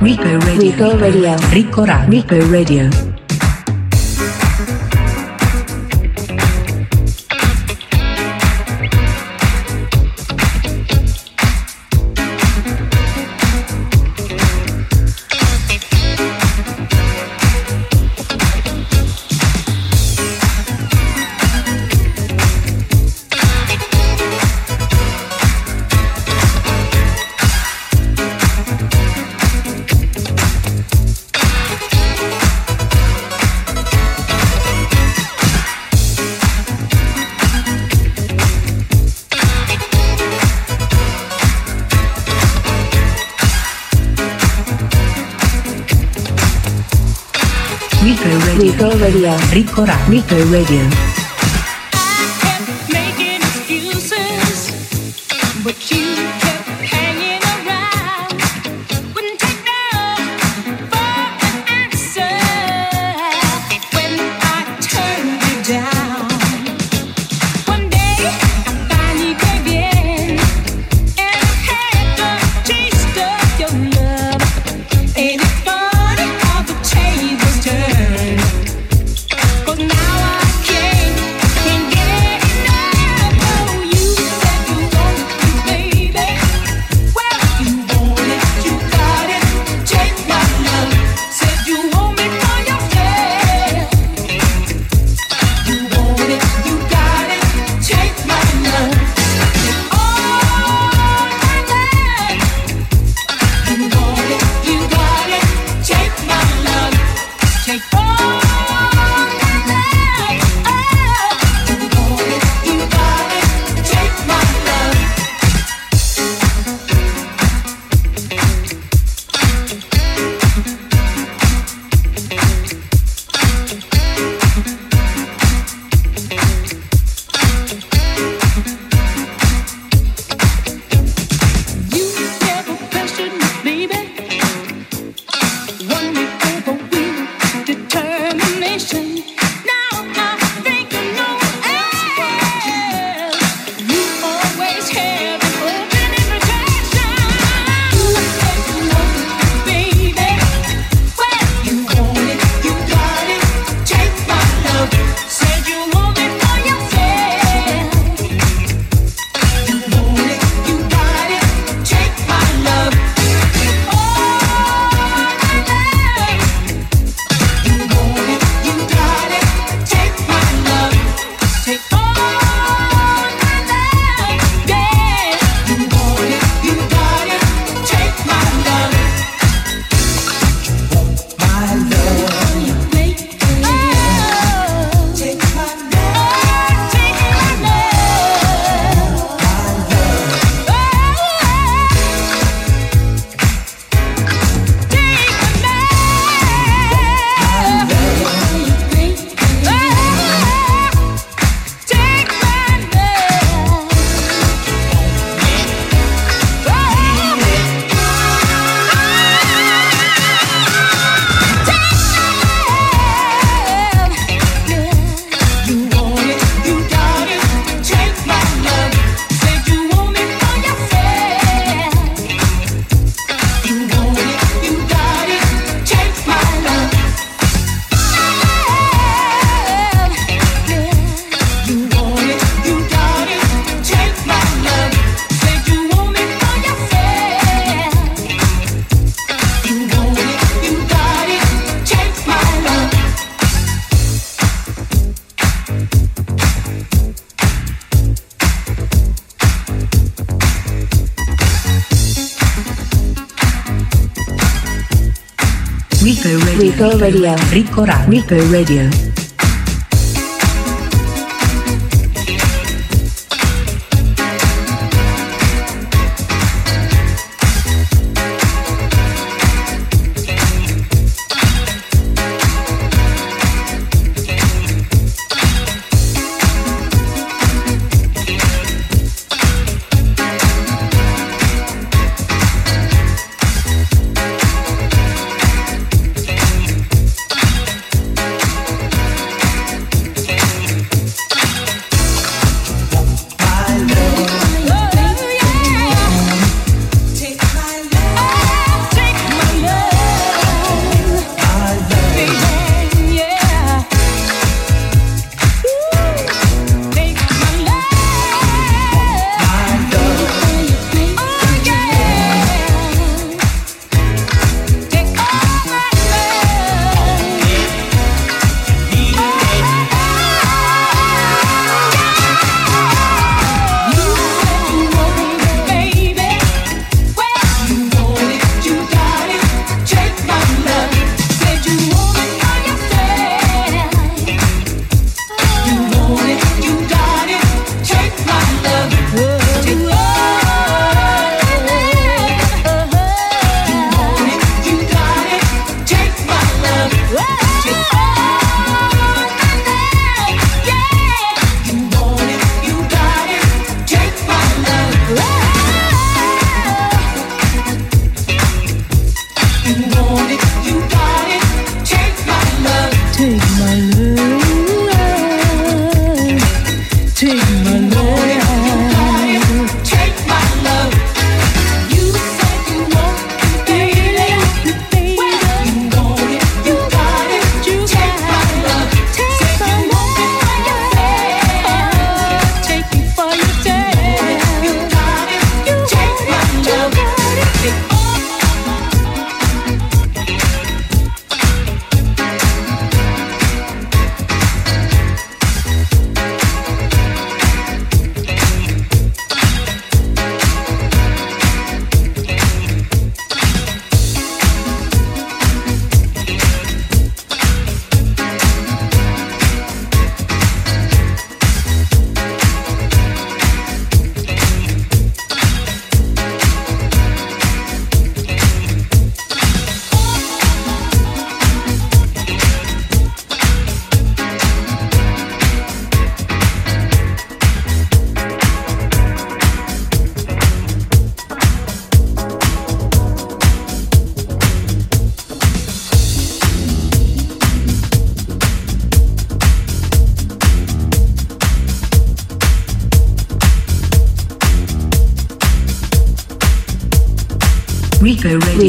Ricco Radio. Ricco Radio. Ricco Radio. Ricco Radio. Ricco. Ricco Radio. Ricco Radio. Ricco Radio. Ricco Radio.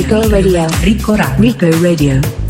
Rico Radio. Rico Radio. Rico Radio.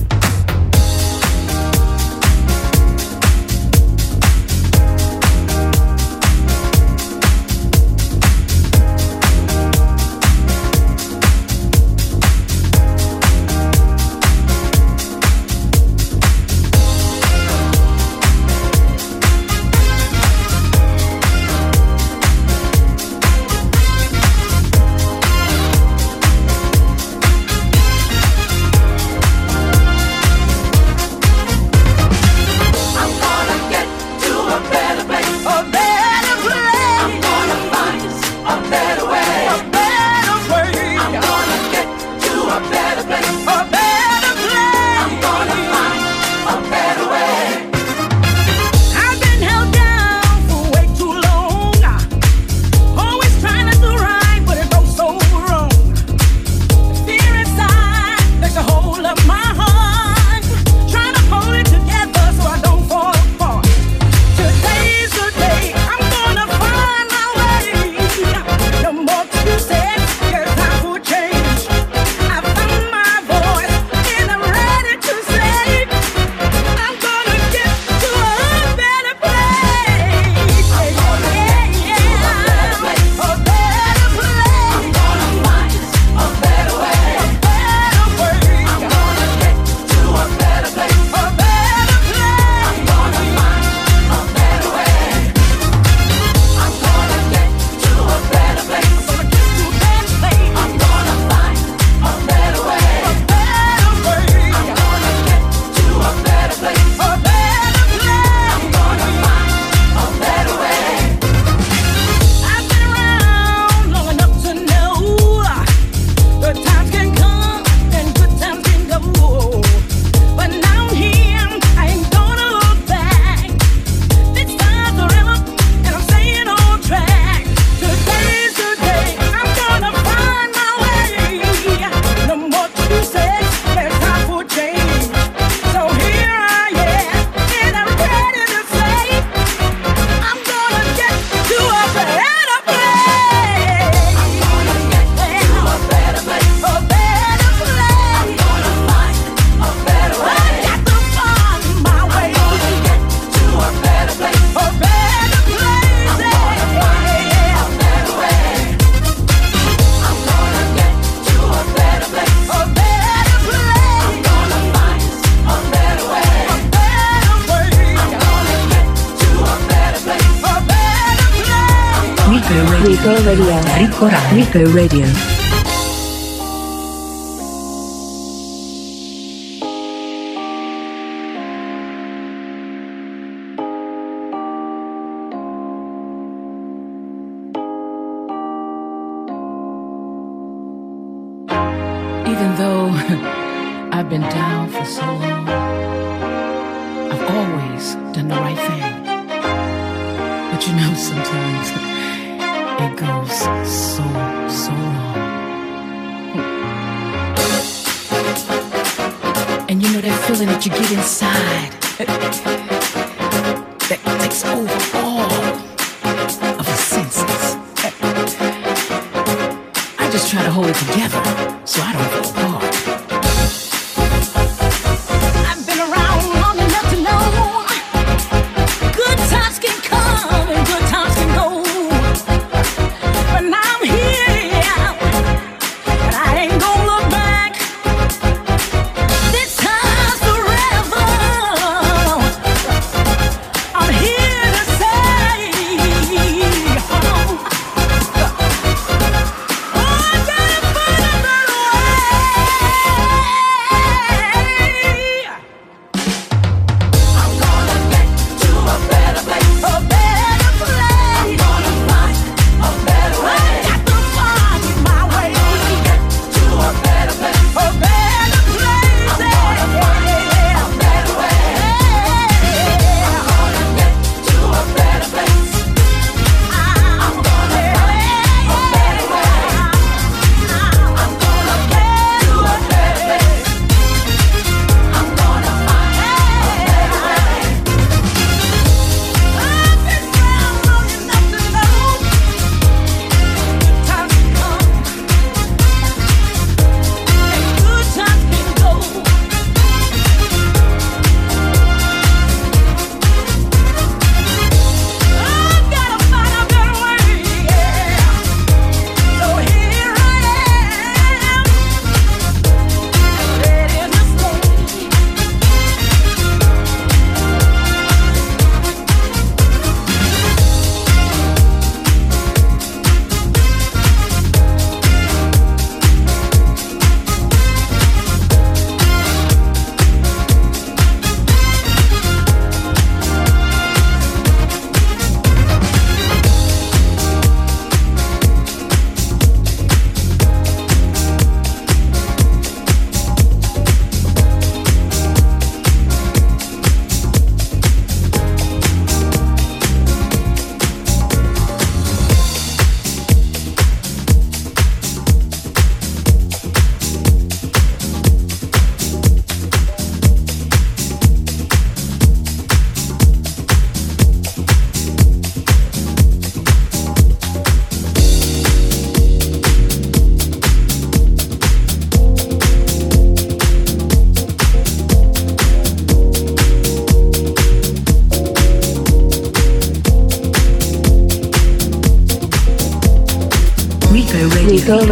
Ricco Radio. Ricco Radio. Ricco Radio.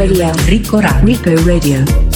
Radio. Rico Radio. Rico Radio.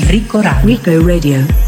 Ricco Radio. Ricco Radio.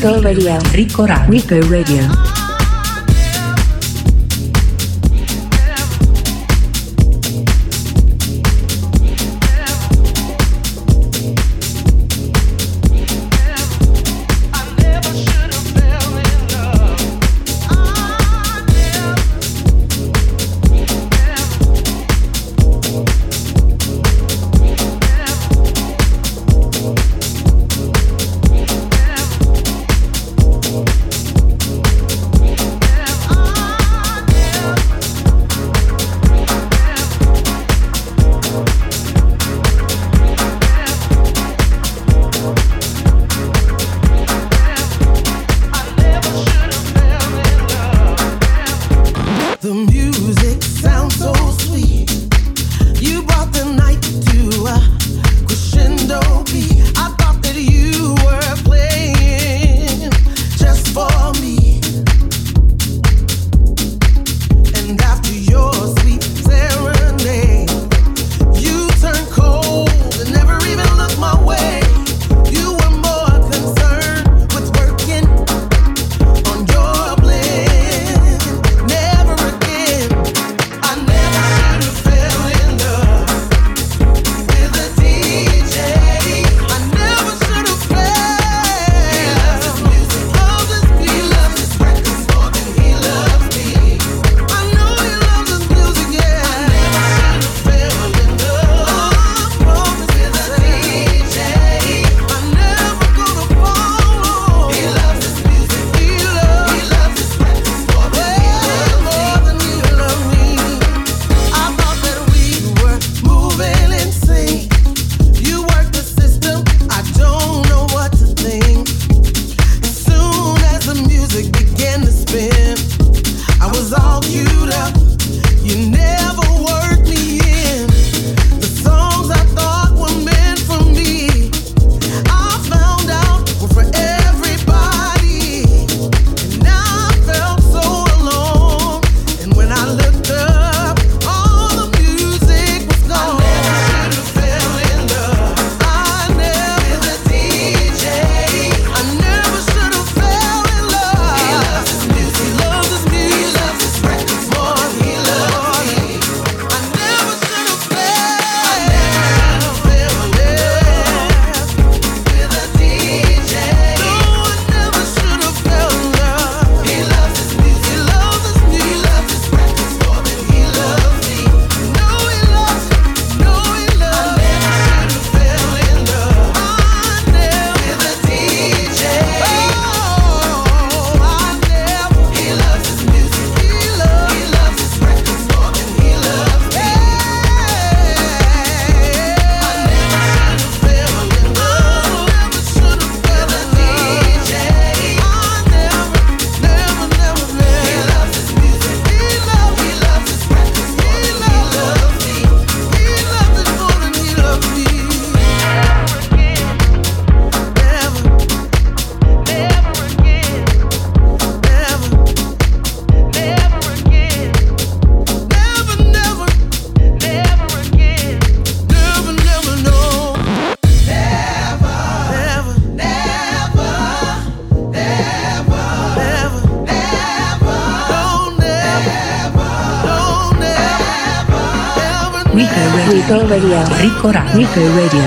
Rico Radio. Rico Radio. Rico Ra. Rico Radio. Radio.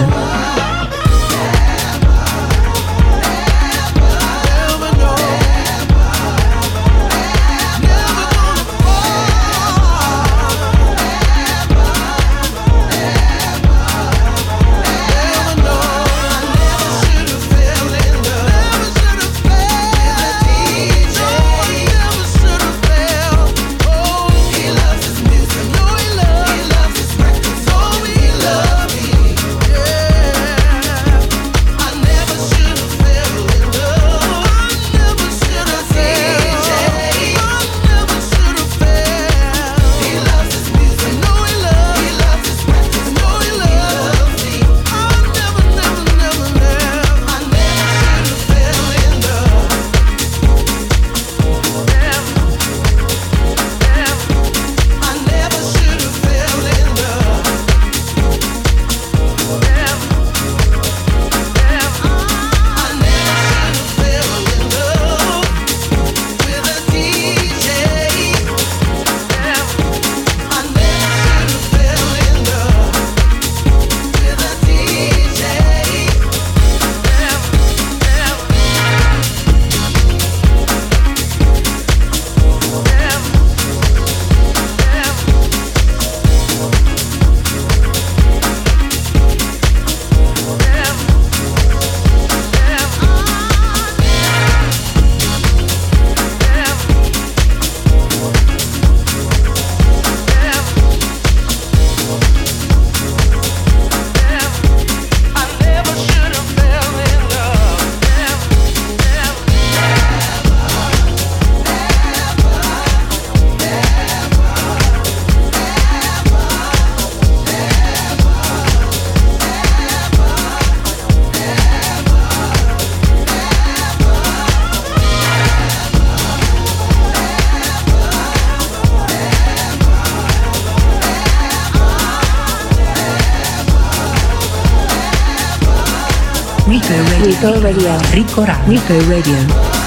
Ricco Radio. Ricco Radio. Ricco Ra.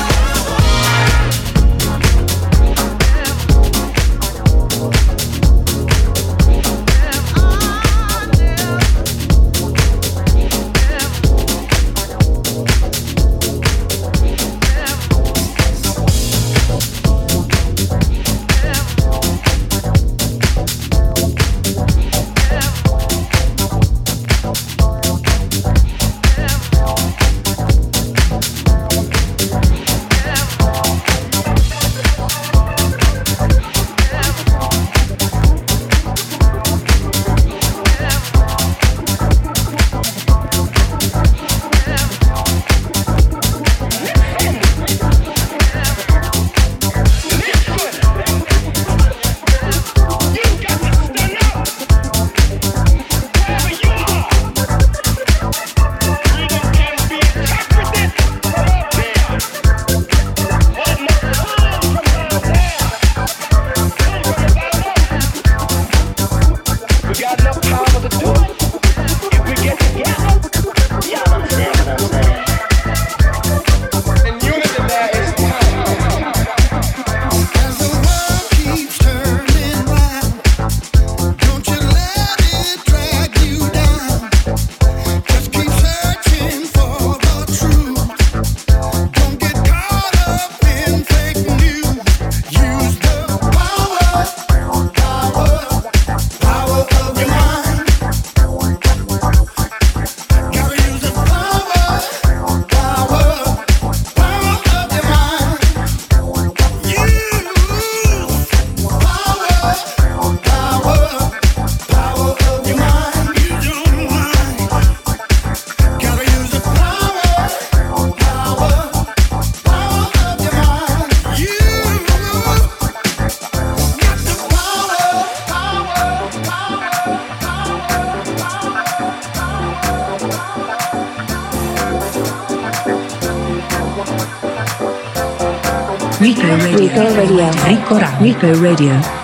Ricco Radio. Ricco Radio. Ricco Radio. Ricco Ra.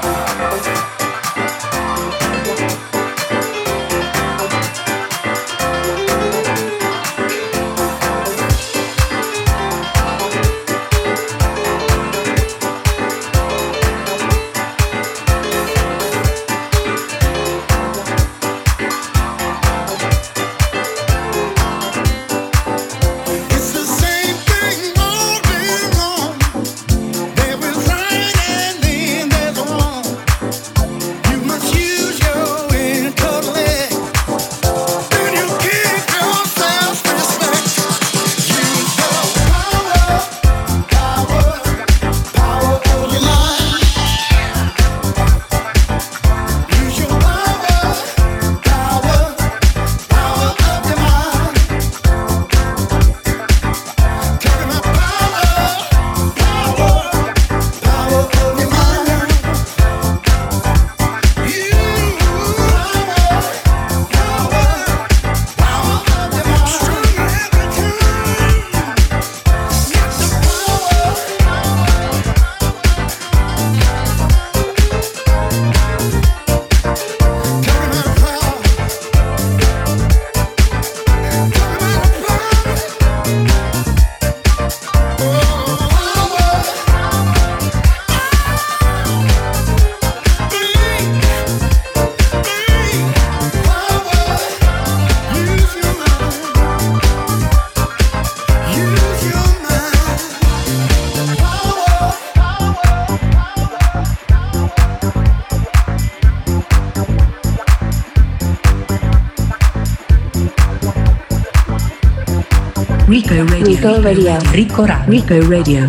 Ricco Radio. Ricco Radio. Ricco Radio.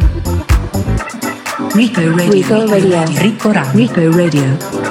Ricco Ra. Ricco Radio. Ricco Radio.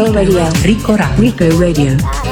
Rico Radio. Rico Radio. Rico Radio.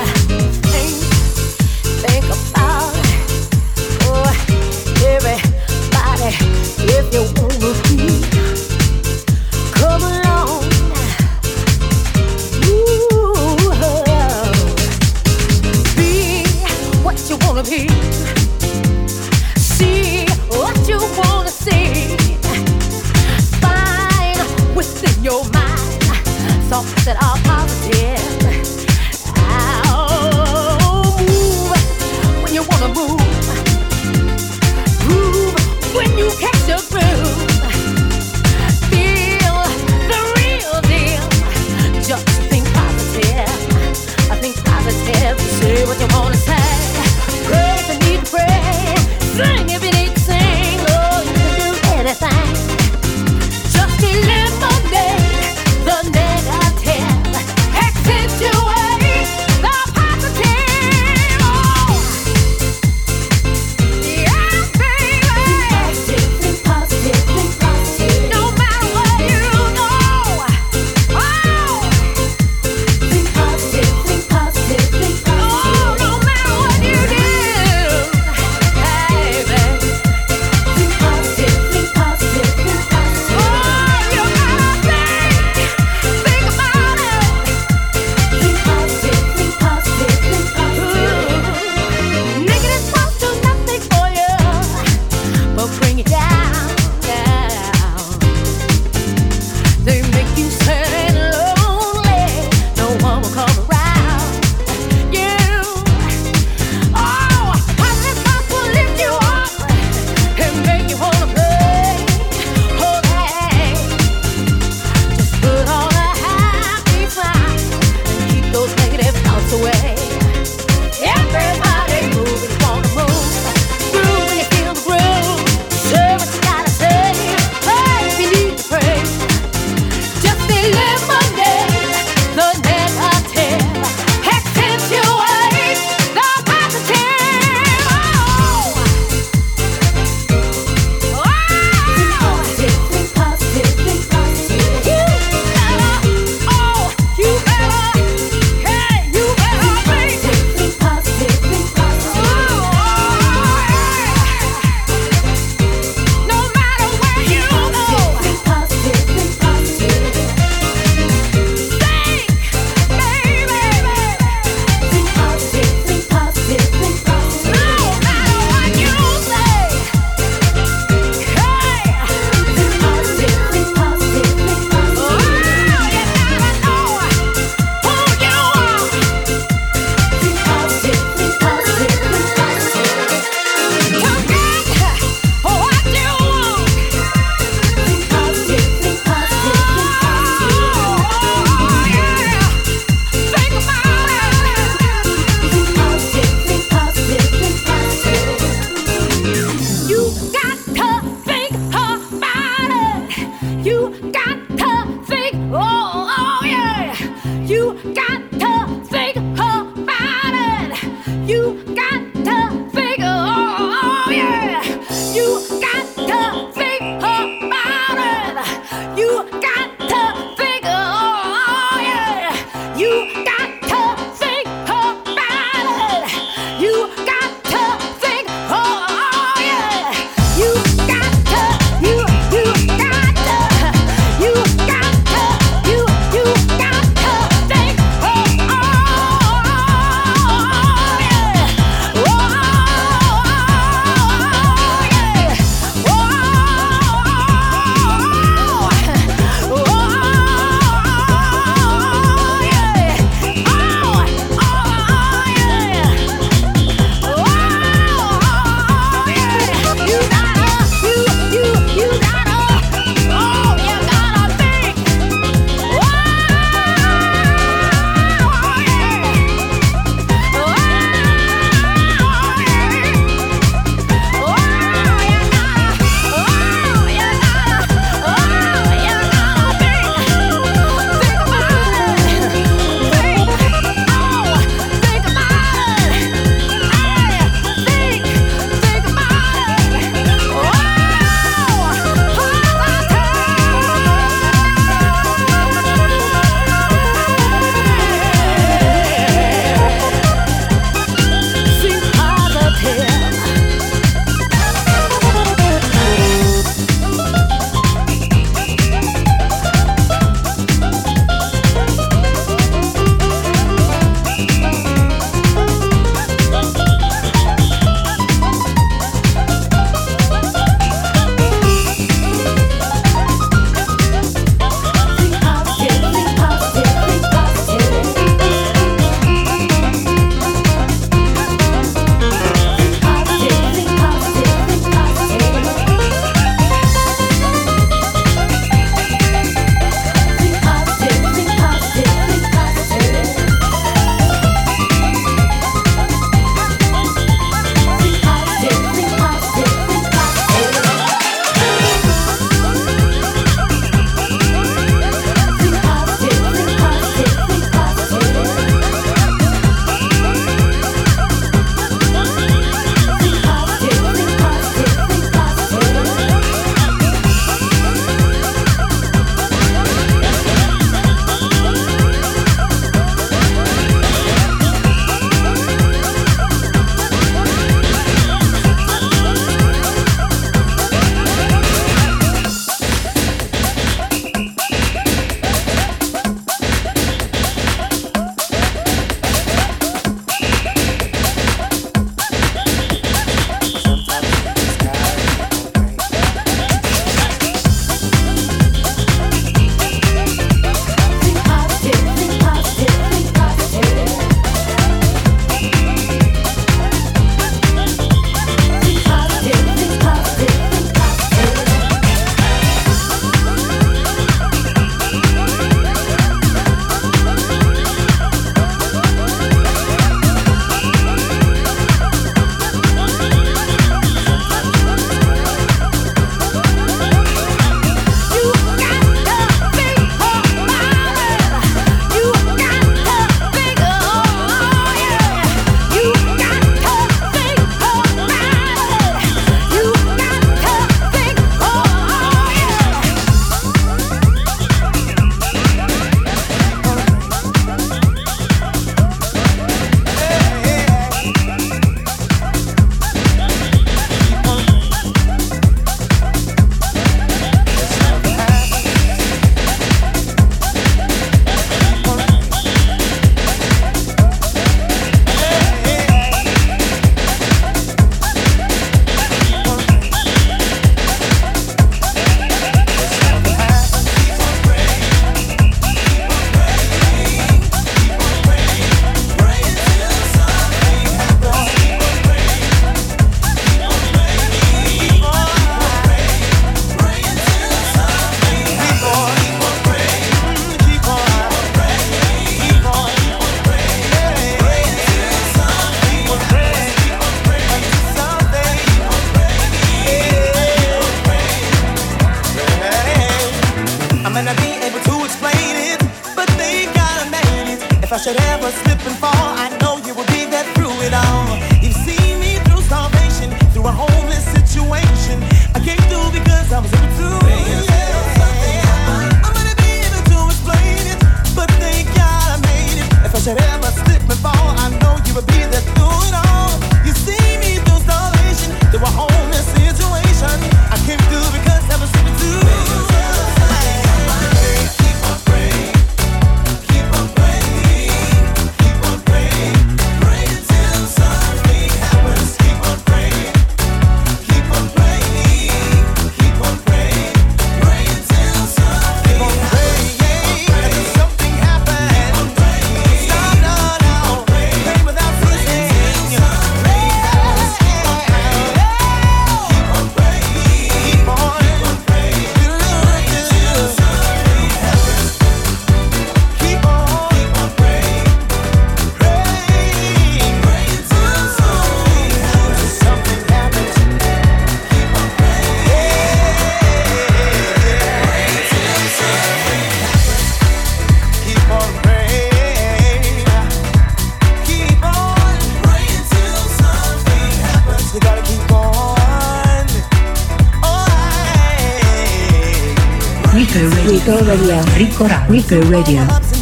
Ricco Radio. Ricco Radio. Radio.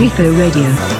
Ricco Radio.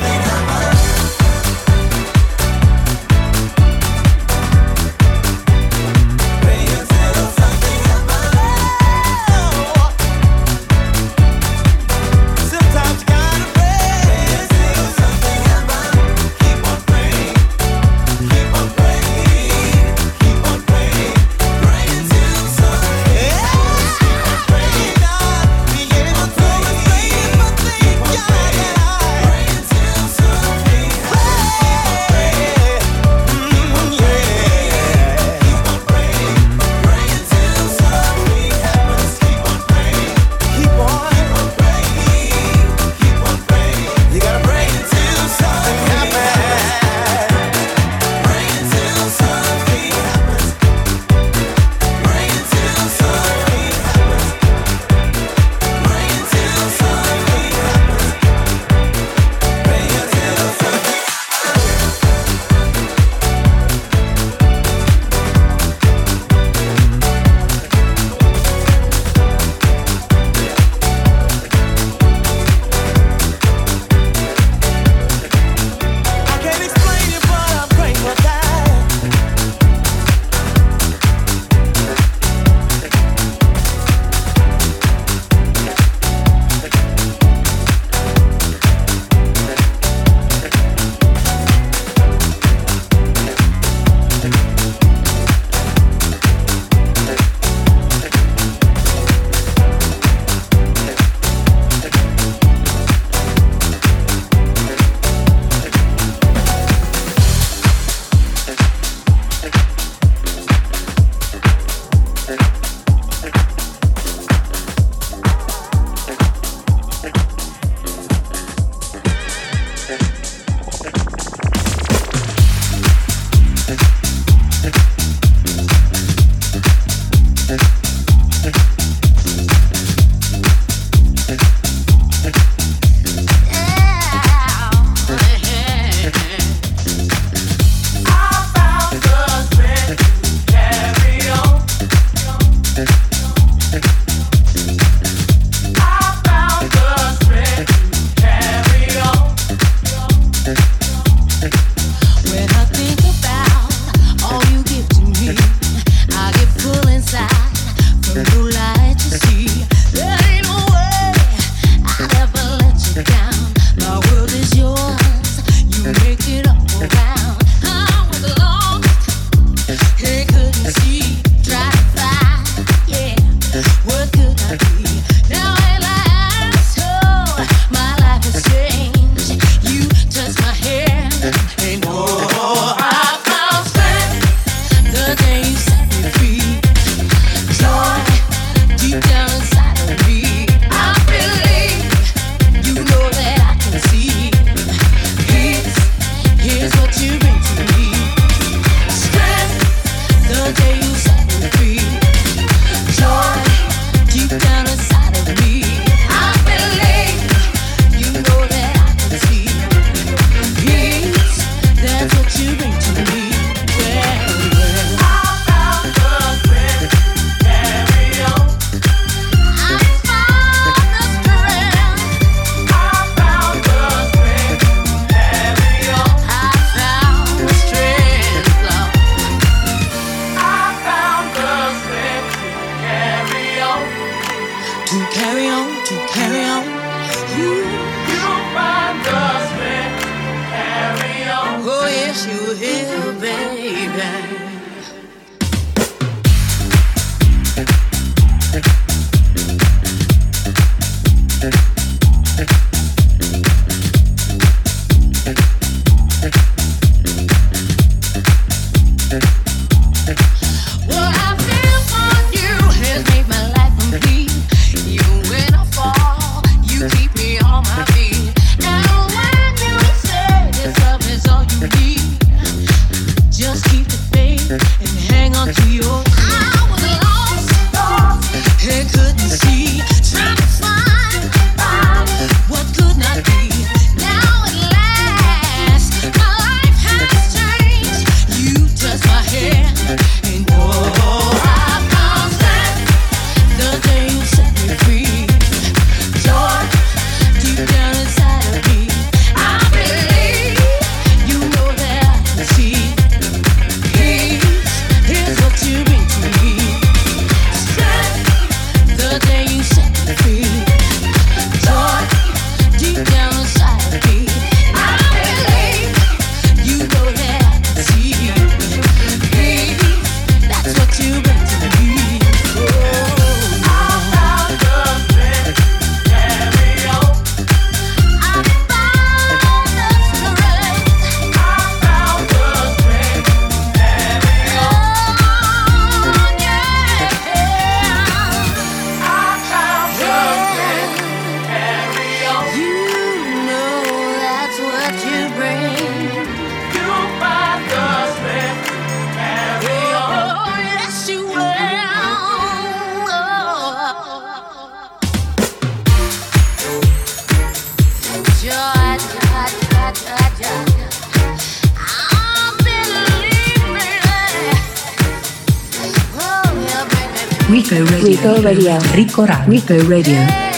Ricco Radio. Repo Radio. Ricco Radio. Ricco Radio.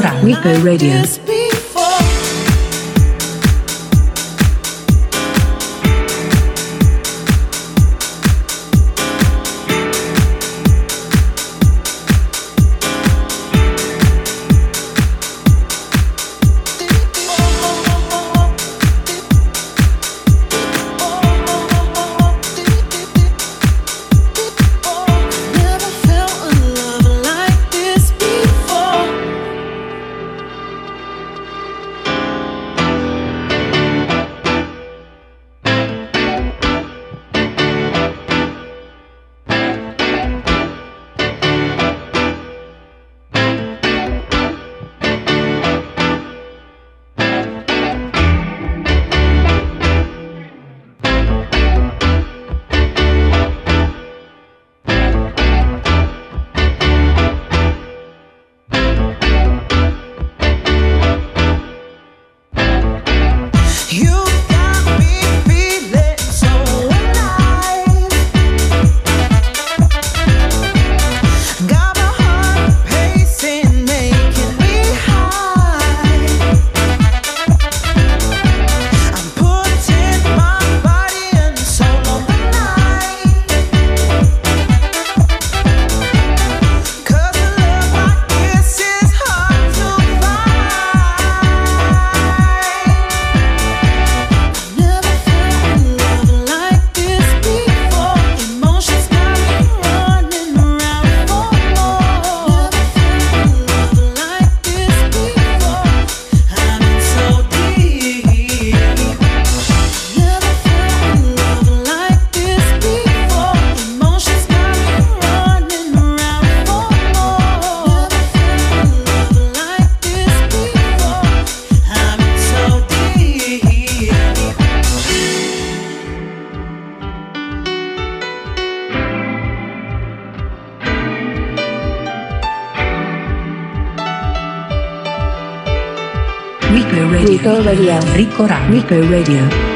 Ricco Radio. Ricco Radio. You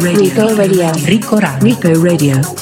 Radio. Rico Radio. Rico Radio. Rico Radio.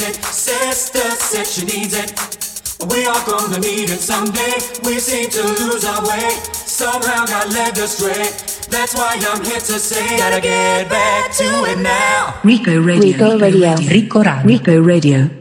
It, sister said she needs it. We are gonna need it someday. We seem to lose our way. Somehow they led astray. That's why I'm here to say that I get back to it now. Ricco Radio. Ricco Radio. Ricco Radio. Ricco Radio. Ricco Radio.